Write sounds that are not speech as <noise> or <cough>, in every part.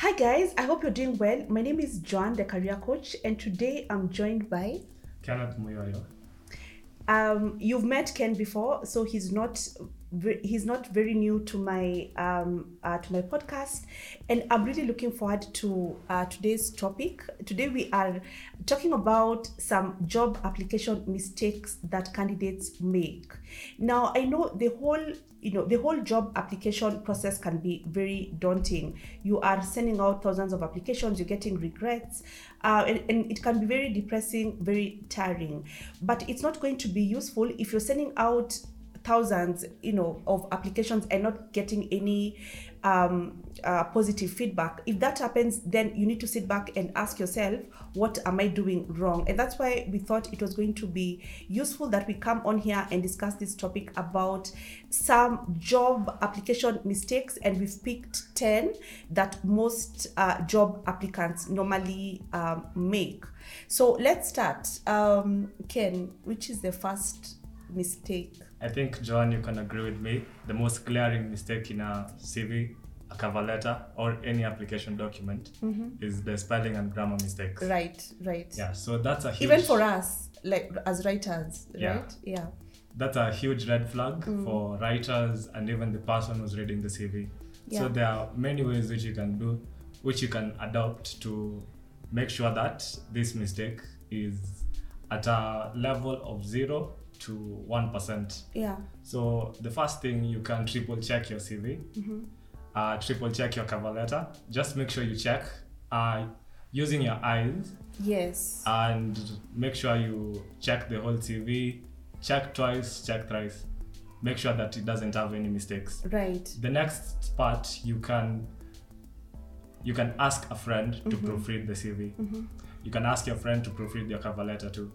Hi guys, I hope you're doing well. My name is Joan, the career coach, and today I'm joined by. Kenneth Muyoyo. Um, you've met Ken before, so he's not he's not very new to my um, uh, to my podcast, and I'm really looking forward to uh, today's topic. Today we are talking about some job application mistakes that candidates make. Now I know the whole you know the whole job application process can be very daunting. You are sending out thousands of applications, you're getting regrets, uh, and, and it can be very depressing, very tiring. But it's not going to be useful if you're sending out thousands you know of applications and not getting any um, uh, positive feedback. If that happens then you need to sit back and ask yourself what am i doing wrong? And that's why we thought it was going to be useful that we come on here and discuss this topic about some job application mistakes. And we've picked 10 that most uh, job applicants normally um, make. So let's start. Um, ken which is the first mistake I think, Joan, you can agree with me. The most glaring mistake in a CV, a cover letter, or any application document mm-hmm. is the spelling and grammar mistakes. right right Yeah, so that's a huge, even for us like as writers Yeah. right yeah that's a huge red flag mm. for writers and even the person who's reading the CV. Yeah. So there are many ways which you can do, which you can adopt to make sure that this mistake is at a level of zero to one percent. yeah So the first thing you can triple check your CV, uh, triple check your cover letter. Just make sure you check uh, using your eyes yes and make sure you check the whole CV. Check twice, check thrice. Make sure that it doesn't have any mistakes. right The next part you can you can ask a friend to proofread the CV. You can ask your friend to proofread your cover letter too.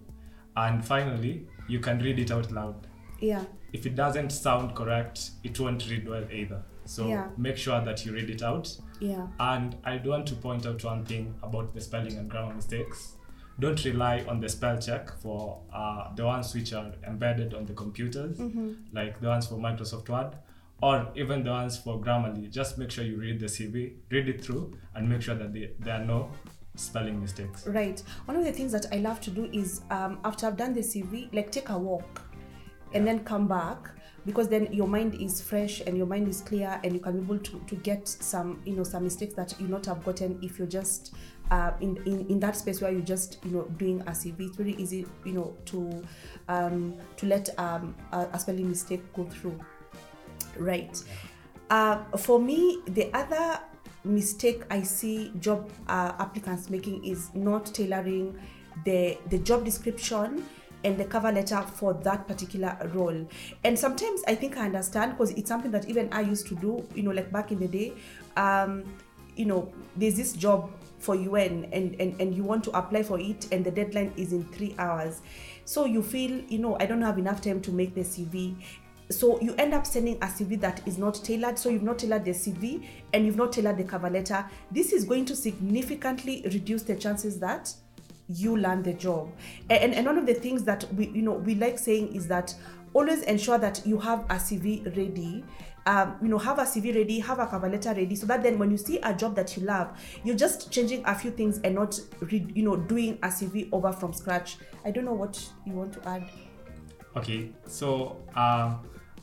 And finally, you can read it out loud yeah if it doesn't sound correct, it won't read well either. So Yeah. make sure that you read it out. yeah And I do want to point out one thing about the spelling and grammar mistakes. Don't rely on the spell check for uh, the ones which are embedded on the computers, like the ones for Microsoft Word, or even the ones for Grammarly. Just make sure you read the CV, read it through, and make sure that the, there are no spelling mistakes. right. One of the things that i love to do is um, after i've done the cv like take a walk and then come back because then your mind is fresh and your mind is clear and you can be able to, to get some you know some mistakes that you not have gotten if you're just uh, in, in in that space where you're just you know doing a cv it's very easy you know to um, to let um, a, a spelling mistake go through. Right. Uh, for me the other mistake i see job uh, applicants making is not tailoring the the job description and the cover letter for that particular role. And sometimes i think i understand because it's something that even i used to do you know like back in the day. Um you know there's this job for un and, and and you want to apply for it and the deadline is in three hours. So you feel you know i don't have enough time to make the cv so you end up sending a cv that is not tailored. So you've not tailored the cv and you've not tailored the cover letter. This is going to significantly reduce the chances that you land the job. And, and one of the things that we you know we like saying is that always ensure that you have a cv ready. Um, you know have a cv ready have a cover letter ready so that then when you see a job that you love you're just changing a few things and not re- you know doing a cv over from scratch. I don't know what you want to add. Okay, so uh,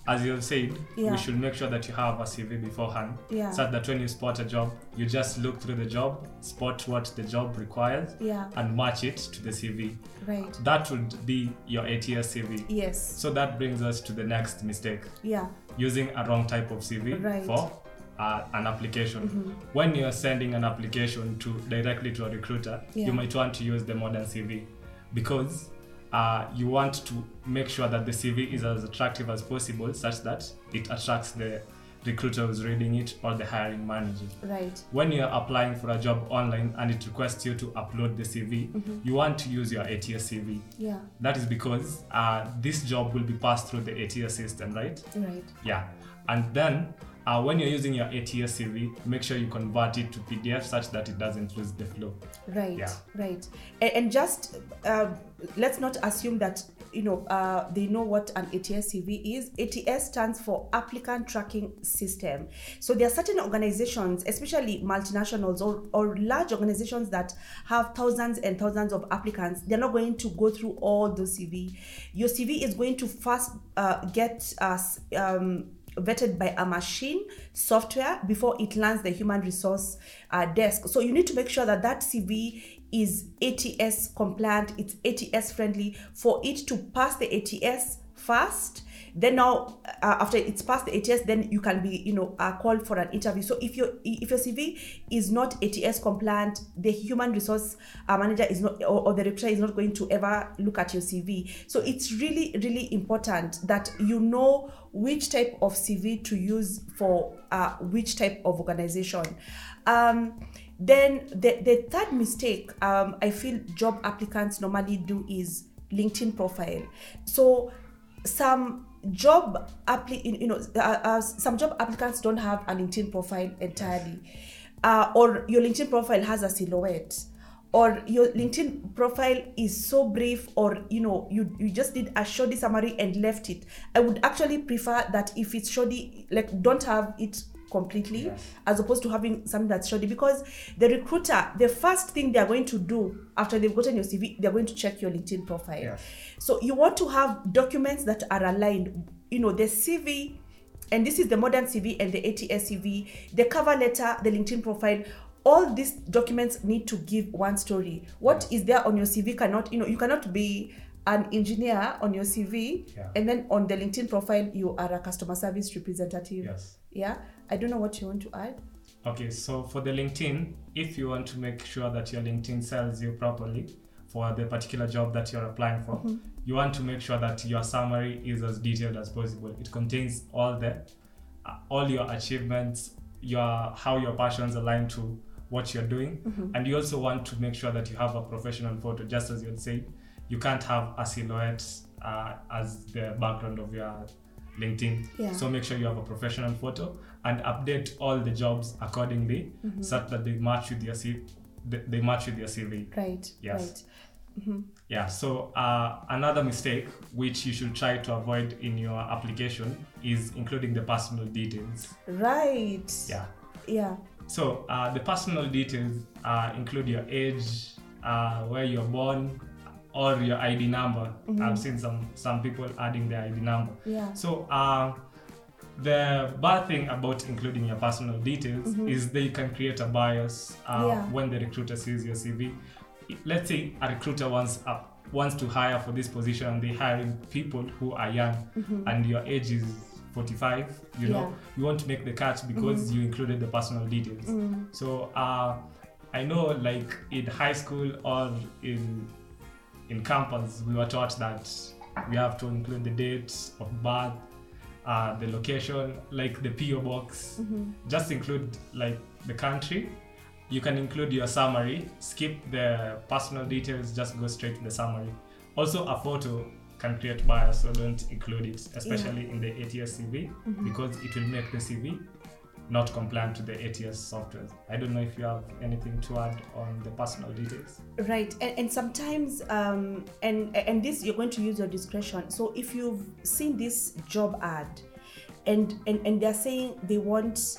as you have said, Yeah. we should make sure that you have a CV beforehand, Yeah. so that when you spot a job, you just look through the job, spot what the job requires, Yeah. and match it to the CV. right That would be your ATS CV. yes So that brings us to the next mistake: yeah using a wrong type of CV Right. for uh, an application. When you're sending an application to directly to a recruiter, Yeah. you might want to use the modern CV because uh, you want to make sure that the CV is as attractive as possible, such that it attracts the recruiter who's reading it or the hiring manager. right When you're applying for a job online and it requests you to upload the CV, you want to use your ATS CV. yeah That is because uh, this job will be passed through the ATS system, right? right Yeah. And then uh, when you're using your ATS CV, make sure you convert it to PDF such that it doesn't lose the flow. Right, Yeah. right. And, and just uh, let's not assume that you know uh, they know what an ATS CV is. ATS stands for Applicant Tracking System. So there are certain organizations, especially multinationals or, or large organizations that have thousands and thousands of applicants. They're not going to go through all those CV. Your CV is going to first uh, get us. Um, vetted by a machine software before it lands the human resource uh, desk. So you need to make sure that that cv is ats compliant it's ats friendly. For it to pass the ats first then now uh, after it's passed the ats then you can be you know uh, called for an interview. So if your if your cv is not ats compliant the human resource uh, manager is not or, or the recruiter is not going to ever look at your cv so it's really really important that you know which type of cv to use for uh, which type of organization. Um, then the, the third mistake um, i feel job applicants normally do is linkedin profile. So some job appli- you know uh, uh, some job applicants don't have a linkedin profile entirely. Uh, or your linkedin profile has a silhouette. Or your linkedin profile is so brief or you know you, you just did a shoddy summary and left it. I would actually prefer that if it's shoddy like don't have it completely Yes. as opposed to having something that's shoddy. Because the recruiter the first thing they're going to do after they've gotten your cv they're going to check your linkedin profile. Yes. So you want to have documents that are aligned. You know the cv and this is the modern cv and the ats cv the cover letter the linkedin profile all these documents need to give one story. What is there on your cv cannot you know you cannot be an engineer on your cv Yeah. and then on the linkedin profile you are a customer service representative. Yes. yeah? I don't know what you want to add. Okay, so for the LinkedIn, if you want to make sure that your LinkedIn sells you properly for the particular job that you're applying for, you want to make sure that your summary is as detailed as possible. It contains all the uh, all your achievements, your how your passions align to what you're doing, and you also want to make sure that you have a professional photo. Just as you'd say, you can't have a silhouette uh, as the background of your LinkedIn. Yeah. So make sure you have a professional photo and update all the jobs accordingly, such that they match with your. They they match with your CV. right Yes. Yeah. So uh, another mistake which you should try to avoid in your application is including the personal details. right right Yeah. yeah So uh, the personal details uh, include your age, uh, where you're born, or your ID number. I've seen some some people adding their ID number. yeah So uh, the bad thing about including your personal details is that you can create a bias uh, Mm-hmm. Yeah. when the recruiter sees your CV. Let's say a recruiter wants uh, wants to hire for this position and they're hiring people who are young and your age is 45 you know Mm-hmm. You want to make the cut because you included the personal details Mm. so uh, i know like in high school or in in campus we were taught that we have to include the date of birth uh, the location like the po box just include like the country. You can include your summary skip the personal details just go straight to the summary. Also a photo can create bias so don't include it especially in the ats cv because it will make the cv not compliant to the ats software. I don't know if you have anything to add on the personal details. Right and, and sometimes um and and this you're going to use your discretion. So if you've seen this job ad and and, and they're saying they want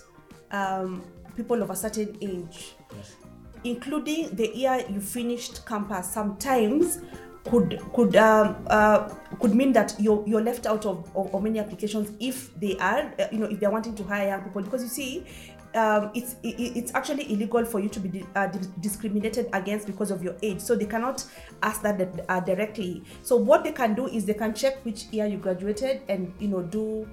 um people of a certain age yes. including the year you finished campus sometimes could could um, uh, could mean that you're you're left out of, of, of many applications if they are uh, you know if they're wanting to hire young people. Because you see um, it's it, it's actually illegal for you to be uh, di- discriminated against because of your age. So they cannot ask that uh, directly. So what they can do is they can check which year you graduated and you know do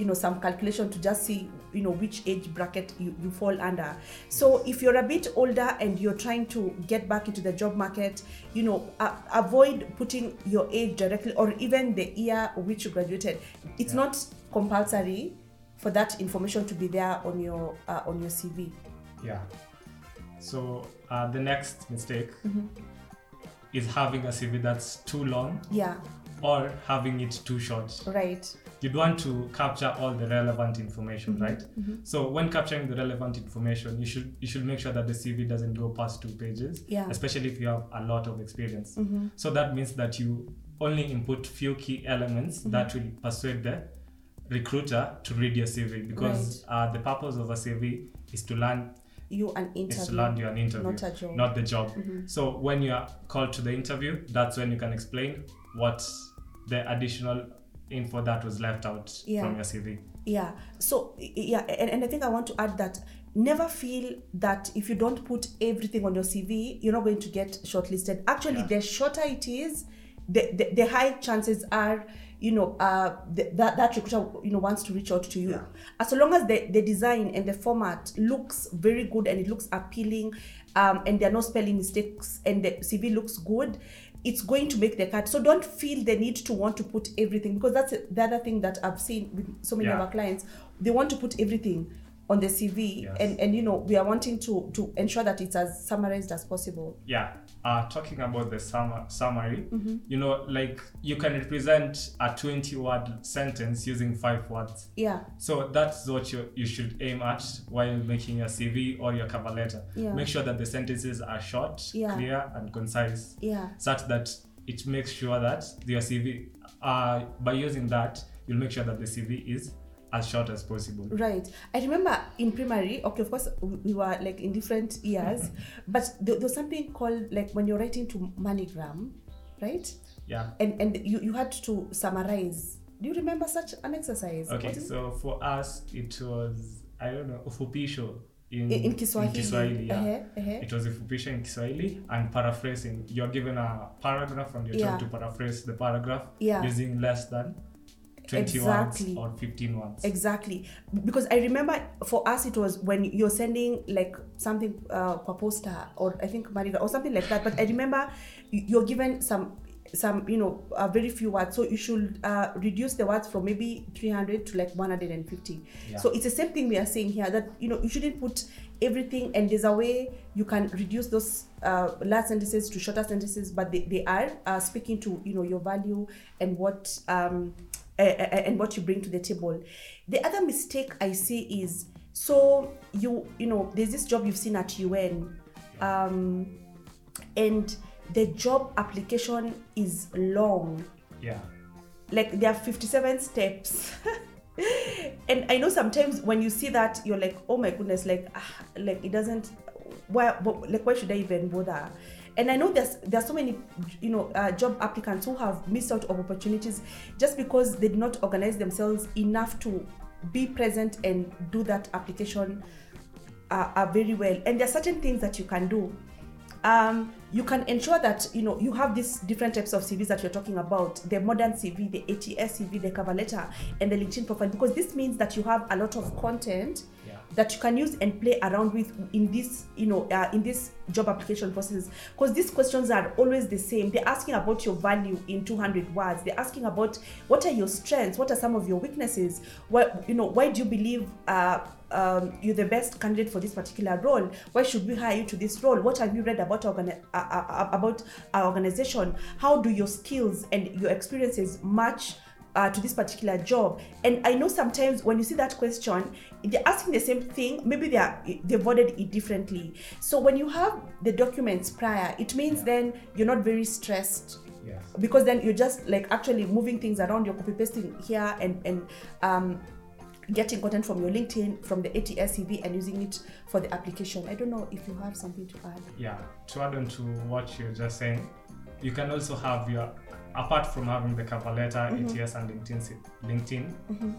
you know some calculation to just see you know which age bracket you, you fall under. So if you're a bit older and you're trying to get back into the job market you know uh, avoid putting your age directly or even the year which you graduated. It's Yeah. not compulsory for that information to be there on your uh, on your cv yeah. So uh, the next mistake is having a cv that's too long. Yeah or having it too short right you'd want to capture all the relevant information, Mm-hmm. right? So when capturing the relevant information, you should you should make sure that the CV doesn't go past two pages, Yeah. especially if you have a lot of experience. Mm-hmm. So that means that you only input few key elements Mm-hmm. that will persuade the recruiter to read your CV because uh, the purpose of a CV is to learn You an to interview. land you an interview, not a job. not the job. Mhm. So when you are called to the interview, that's when you can explain what the additional info that was left out Yeah. from your CV. Yeah. So yeah, and, and I think I want to add that never feel that if you don't put everything on your CV, you're not going to get shortlisted. Actually, Yeah. the shorter it is, the, the, the high chances are, you know, uh, the, that that recruiter you know wants to reach out to you. Yeah. As long as the, the design and the format looks very good and it looks appealing, um, and there are no spelling mistakes and the CV looks good, it's going to make the cut. So don't feel the need to want to put everything because that's the other thing that I've seen with so many Yeah. of our clients. They want to put everything on the CV, Yes. and and you know we are wanting to to ensure that it's as summarized as possible. Yeah. Uh, talking about the summa- summary, Mm-hmm. you know, like you can represent a 20 word sentence using five words. Yeah, So that's what you, you should aim at while making your CV or your cover letter. Yeah. Make sure that the sentences are short, Yeah. clear, and concise, yeah, such that it makes sure that your CV, uh, by using that, you'll make sure that the CV is as short as possible. right. I remember in primary. Okay, of course we we were like in different years, <laughs> but there, there was something called like when you're writing to MoneyGram, right? Yeah. And and you you had to summarize. Do you remember such an exercise? Okay, What is it? so for us, it was, I don't know, ufupisho in, in, in Kiswahili. In Kiswahili yeah. Uh-huh, uh-huh. It was ufupisho in Kiswahili and paraphrasing. You're given a paragraph and you're Yeah. told to paraphrase the paragraph Yeah. using less than 20 Exactly. or 15 words. Exactly. Because I remember for us it was when you're sending like something uh per poster or I think Mariga or something like that. But I remember you- you're given some some you know uh, very few words so you should uh, reduce the words from maybe 300 to like 150 Yeah. so it's the same thing we are saying here that you know you shouldn't put everything and there's a way you can reduce those uh, last sentences to shorter sentences but they, they are uh, speaking to you know your value and what um, uh, and what you bring to the table. The other mistake I see is so you you know there's this job you've seen at UN, um, and the job application is long. Yeah. Like there are 57 steps. <laughs> and I know sometimes when you see that you're like, oh my goodness, like ah, like it doesn't why like why should I even bother? And I know there's there's so many you know uh, job applicants who have missed out of opportunities just because they did not organize themselves enough to be present and do that application uh, uh, very well. And there are certain things that you can do. Um, you can ensure that you know you have these different types of CVs that you're talking about: the modern CV, the ATS CV, the cover letter, and the LinkedIn profile. Because this means that you have a lot of content. That you can use and play around with in this you know uh, in this job application process because these questions are always the same. They're asking about your value in 200 words. They're asking about what are your strengths? What are some of your weaknesses? What you know why do you believe uh, um, you're the best candidate for this particular role? Why should we hire you to this role? What have you read about organi- uh, uh, about our organization? How do your skills and your experiences match uh, to this particular job and i know sometimes when you see that question they're asking the same thing maybe they are they've worded it differently so when you have the documents prior it means Yeah. then you're not very stressed Yes. because then you're just like actually moving things around you're copy pasting here and and um getting content from your linkedin from the ats cv and using it for the application i don't know if you have something to add Yeah. To add on to what you're just saying, you can also have your apart from having the cover letter, ATS, and LinkedIn, LinkedIn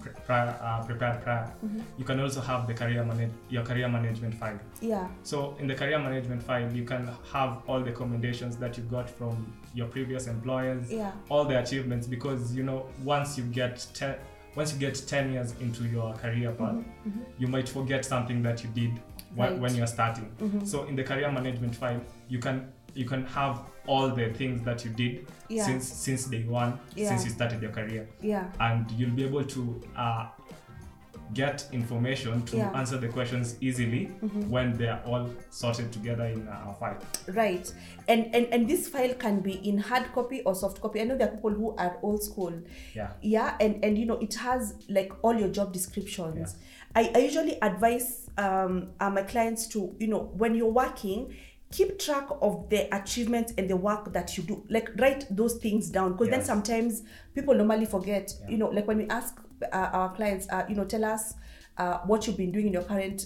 pre- prior, uh, prepared prior, you can also have the career manage your career management file. yeah So in the career management file, you can have all the commendations that you got from your previous employers, yeah all the achievements, because you know once you get ten, once you get ten years into your career path, Mhm. you might forget something that you did wh- Right. when you're starting. Mhm. So in the career management file, you can you can have all the things that you did Yeah. since since day one, Yeah. since you started your career, yeah and you'll be able to uh, get information to Yeah. Mm-hmm. answer the questions easily when they are all sorted together in a file. Right. And, and and this file can be in hard copy or soft copy. I know there are people who are old school. Yeah. Yeah, and and you know it has like all your job descriptions. I, I usually advise um uh, my clients to you know when you're working keep track of the achievements and the work that you do like write those things down because then sometimes people normally forget Yeah. you know like when we ask uh, our clients uh, you know tell us uh, what you've been doing in your current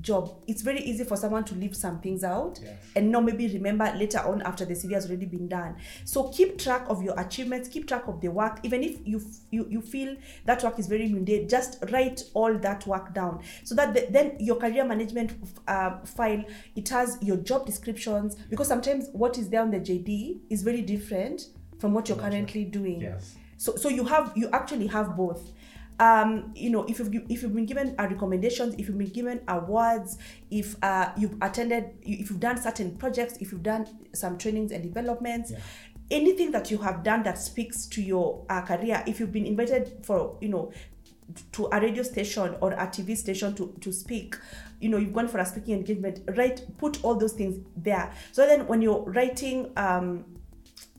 job it's very easy for someone to leave some things out Yes. and not maybe remember later on after the CV has already been done. So keep track of your achievements, keep track of the work. Even if you you, you feel that work is very mundane, just write all that work down so that the, then your career management uh, file it has your job descriptions because sometimes what is there on the JD is very different from what you're currently doing. Yes. So so you have you actually have both. Um, you know, if you've if you've been given uh, recommendations, if you've been given awards, if uh, you've attended, if you've done certain projects, if you've done some trainings and developments, Yeah. anything that you have done that speaks to your uh, career, if you've been invited for you know to a radio station or a TV station to, to speak, you know, you've gone for a speaking engagement, write, put all those things there. So then when you're writing um,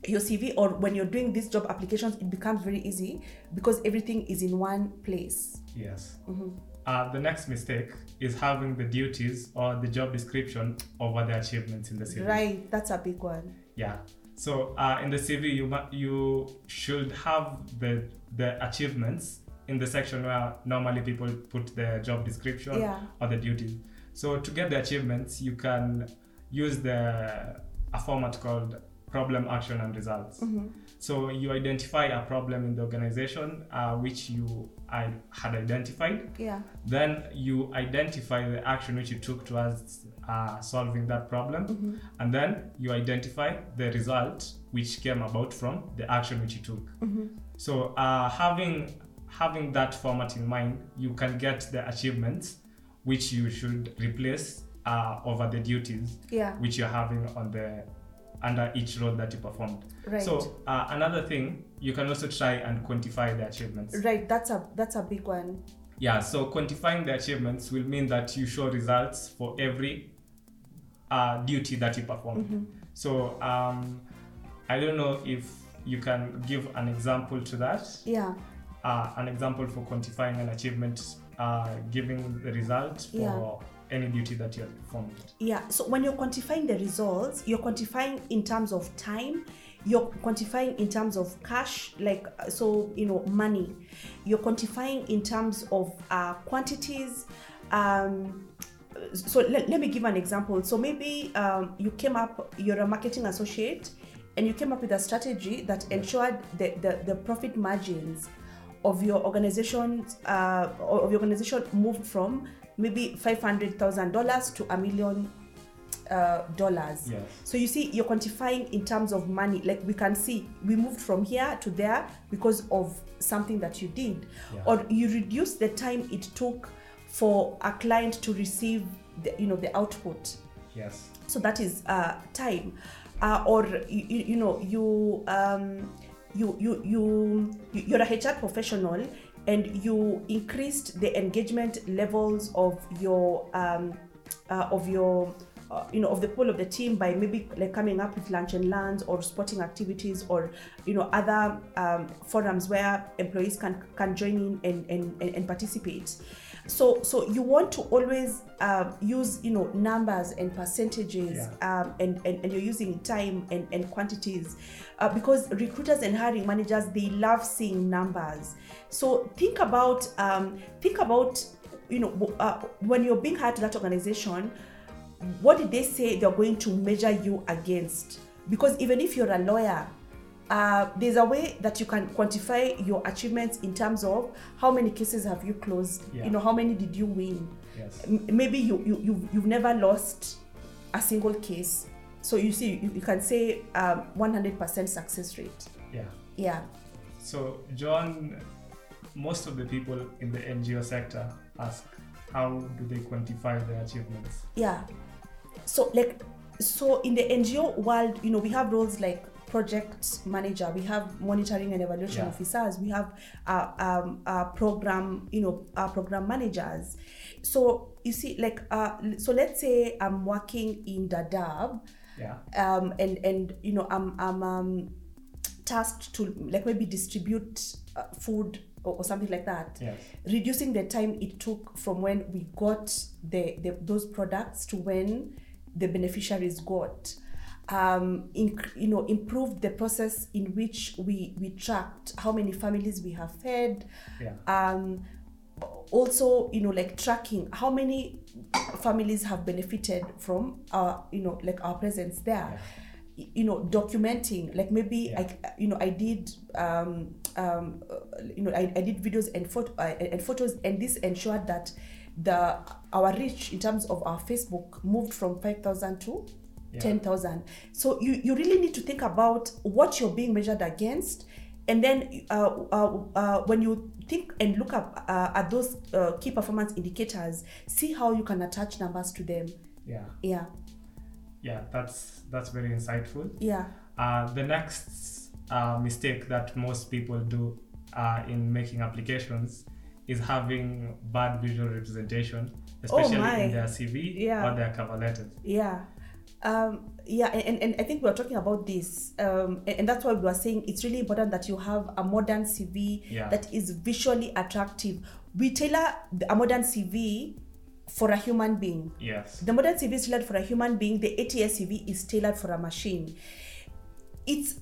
your CV or when you're doing these job applications, it becomes very easy because everything is in one place. Yes. Mm-hmm. Uh, the next mistake is having the duties or the job description over the achievements in the CV. Right, that's a big one. Yeah. So uh, in the CV, you you should have the the achievements in the section where normally people put the job description Yeah. or the duties. So to get the achievements, you can use the a format called problem, action, and results. Mm-hmm. So you identify a problem in the organization uh, which you I had identified. Yeah. Then you identify the action which you took towards uh, solving that problem, Mm-hmm. and then you identify the result which came about from the action which you took. Mm-hmm. So uh, having having that format in mind, you can get the achievements which you should replace uh, over the duties Yeah. which you're having on the under each role that you performed. Right. So uh, another thing, you can also try and quantify the achievements. right, that's a that's a big one. Yeah, so quantifying the achievements will mean that you show results for every uh, duty that you perform. Mm-hmm. So um, I don't know if you can give an example to that. Yeah. Uh, an example for quantifying an achievement, uh, giving the result for Yeah. Any duty that you have performed. Yeah, so when you're quantifying the results, you're quantifying in terms of time, you're quantifying in terms of cash, like uh, so, you know, money. You're quantifying in terms of uh, quantities. Um, so let, let me give an example. So maybe um, you came up, you're a marketing associate, and you came up with a strategy that ensured the, the, the profit margins of your organization uh, of your organization moved from maybe five hundred thousand dollars to a million uh, dollars. Yes. So you see, you're quantifying in terms of money. Like we can see, we moved from here to there because of something that you did, Yeah. or you reduce the time it took for a client to receive, the, you know, the output Yes. so that is uh, time uh, or you, you you know you um, you, you you you you're a hr professional and you increased the engagement levels of your um, uh, of your uh, you know of the pool of the team by maybe like coming up with lunch and learns or sporting activities or you know other um, forums where employees can can join in and, and, and participate so so you want to always um, use you know numbers and percentages um, and, and and you're using time and, and quantities uh, because recruiters and hiring managers they love seeing numbers. So think about um, think about you know uh, when you're being hired to that organization what did they say they're going to measure you against? Because even if you're a lawyer uh, there's a way that you can quantify your achievements in terms of how many cases have you closed Yeah. you know how many did you win Yes. M- maybe you, you you've, you've never lost a single case so you see you, you can say um, 100% success rate Yeah. yeah So, Joan, most of the people in the NGO sector ask how do they quantify their achievements? yeah so like so in the ngo world you know we have roles like project manager, we have monitoring and evaluation Yeah. officers, we have uh, um, uh, program, you know, uh, program managers. So you see, like, uh, so let's say I'm working in Dadaab, Yeah. um, and and you know, I'm I'm um, tasked to like maybe distribute uh, food or, or something like that Yes. reducing the time it took from when we got the, the those products to when the beneficiaries got um you know improved the process in which we we tracked how many families we have fed Yeah. um also you know like tracking how many families have benefited from our you know like our presence there. Y- you know documenting like maybe i you know i did um um uh, you know i, I did videos and photo uh, and photos and this ensured that the our reach in terms of our facebook moved from 5000 to Yeah. 10,000. So you, you really need to think about what you're being measured against. And then uh, uh, uh, when you think and look up uh, at those uh, key performance indicators, see how you can attach numbers to them. Yeah. Yeah, Yeah. That's that's very insightful. yeah, Uh, the next uh, mistake that most people do uh, in making applications is having bad visual representation, especially Oh in their CV Yeah. or their cover letters. yeah. Um, yeah, and, and I think we are talking about this, um, and, and that's why we are saying it's really important that you have a modern CV Yeah. that is visually attractive. We tailor a modern CV for a human being. Yes. The modern CV is tailored for a human being. The ATS CV is tailored for a machine. It's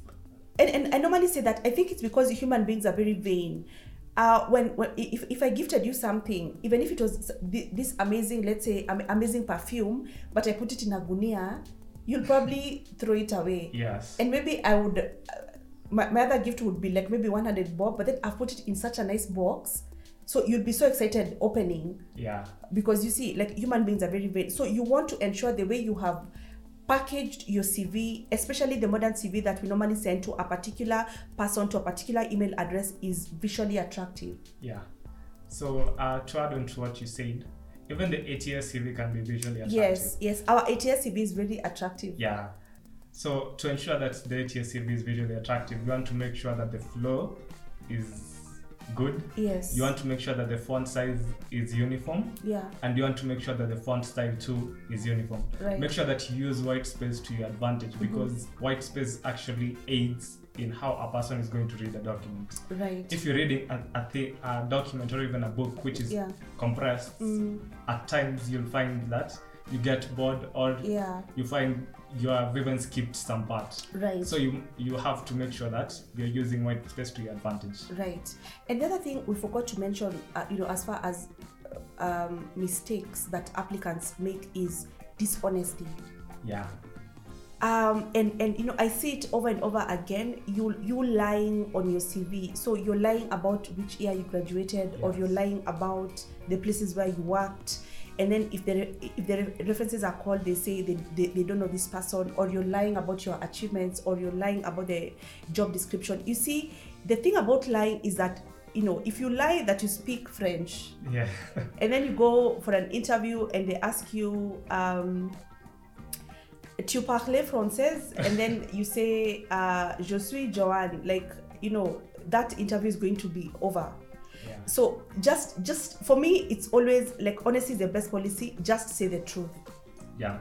and, and I normally say that I think it's because human beings are very vain. Uh, when, when if, if I gifted you something, even if it was thi- this amazing, let's say am- amazing perfume, but I put it in a gunia, you'll probably <laughs> throw it away. Yes. And maybe I would, uh, my, my other gift would be like maybe 100 bob, but then I've put it in such a nice box. So you'd be so excited opening yeah. because you see like human beings are very very, so you want to ensure the way you have packaged your cv especially the modern cv that we normally send to a particular person to a particular email address is visually attractive Yeah. So uh, to add on to what you said, even the ATS CV can be visually attractive. yes yes our ats cv is very attractive Yeah. So to ensure that the ATS CV is visually attractive, we want to make sure that the flow is good. yes You want to make sure that the font size is uniform, yeah and you want to make sure that the font style too is uniform. Right. Make sure that you use white space to your advantage because white space actually aids in how a person is going to read a document. right If you're reading a, a, thi- a document or even a book which is Yeah. compressed, Mm. at times you'll find that you get bored or yeah you find you have even skipped some part. right So you you have to make sure that you're using white space to your advantage. Right. Another thing we forgot to mention, uh, you know, as far as um, mistakes that applicants make is dishonesty. Yeah. Um, and and you know, I see it over and over again. You you lying on your CV. So you're lying about which year you graduated, or you're lying about the places where you worked. And then if the if the references are called, they say they, they, they don't know this person, or you're lying about your achievements, or you're lying about the job description. You see, the thing about lying is that you know if you lie that you speak French, Yeah. <laughs> and then you go for an interview and they ask you um, tu parles français and then you say uh, je suis Joanne like you know that interview is going to be over. So just just for me it's always like honesty is the best policy just say the truth Yeah.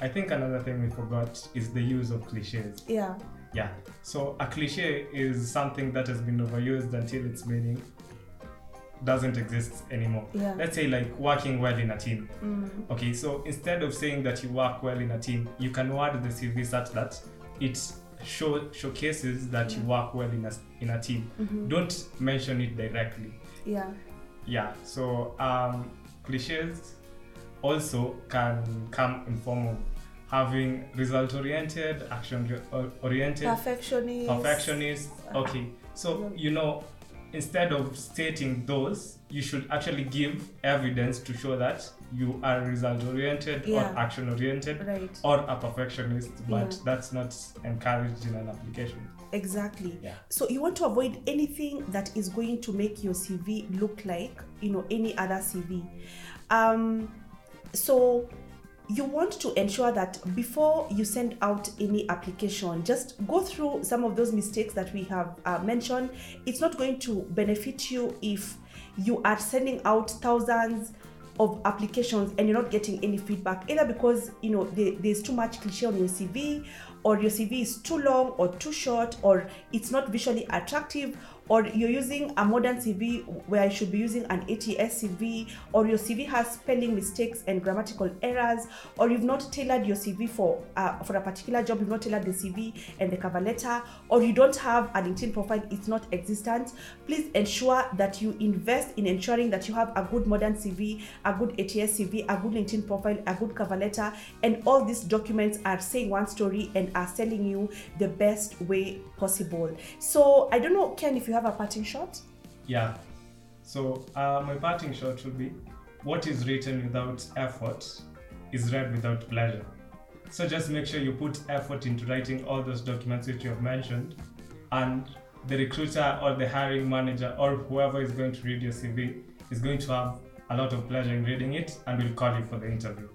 I think another thing we forgot is the use of cliches. yeah Yeah. So a cliche is something that has been overused until its meaning doesn't exist anymore. Yeah. Let's say like working well in a team. mm, Okay, so instead of saying that you work well in a team, you can word the CV such that it show, showcases that you work well in a, in a team. mhm, Don't mention it directly. Yeah Yeah, so um, cliches also can come in form of having result oriented, action oriented, perfectionist perfectionist. Okay, so you know, instead of stating those, you should actually give evidence to show that you are result oriented Yeah. or action oriented right or a perfectionist, but Yeah. that's not encouraged in an application. Exactly Yeah. so you want to avoid anything that is going to make your cv look like you know any other cv um so you want to ensure that before you send out any application, just go through some of those mistakes that we have uh, mentioned. It's not going to benefit you if you are sending out thousands of applications and you're not getting any feedback either because you know there, there's too much cliche on your cv or your cv is too long or too short or it's not visually attractive or you're using a modern CV where I should be using an ATS CV, or your CV has spelling mistakes and grammatical errors, or you've not tailored your CV for uh, for a particular job, you've not tailored the CV and the cover letter, or you don't have a LinkedIn profile, it's not existent. Please ensure that you invest in ensuring that you have a good modern CV, a good ATS CV, a good LinkedIn profile, a good cover letter, and all these documents are saying one story and are selling you the best way possible. So I don't know, Ken, if you have a parting shot? Yeah. So uh, my parting shot will be what is written without effort is read without pleasure. So just make sure you put effort into writing all those documents which you have mentioned, and the recruiter or the hiring manager or whoever is going to read your CV is going to have a lot of pleasure in reading it and will call you for the interview.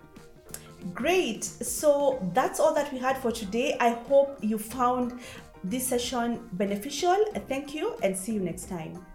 Great. So that's all that we had for today. I hope you found this session beneficial. Thank you and see you next time.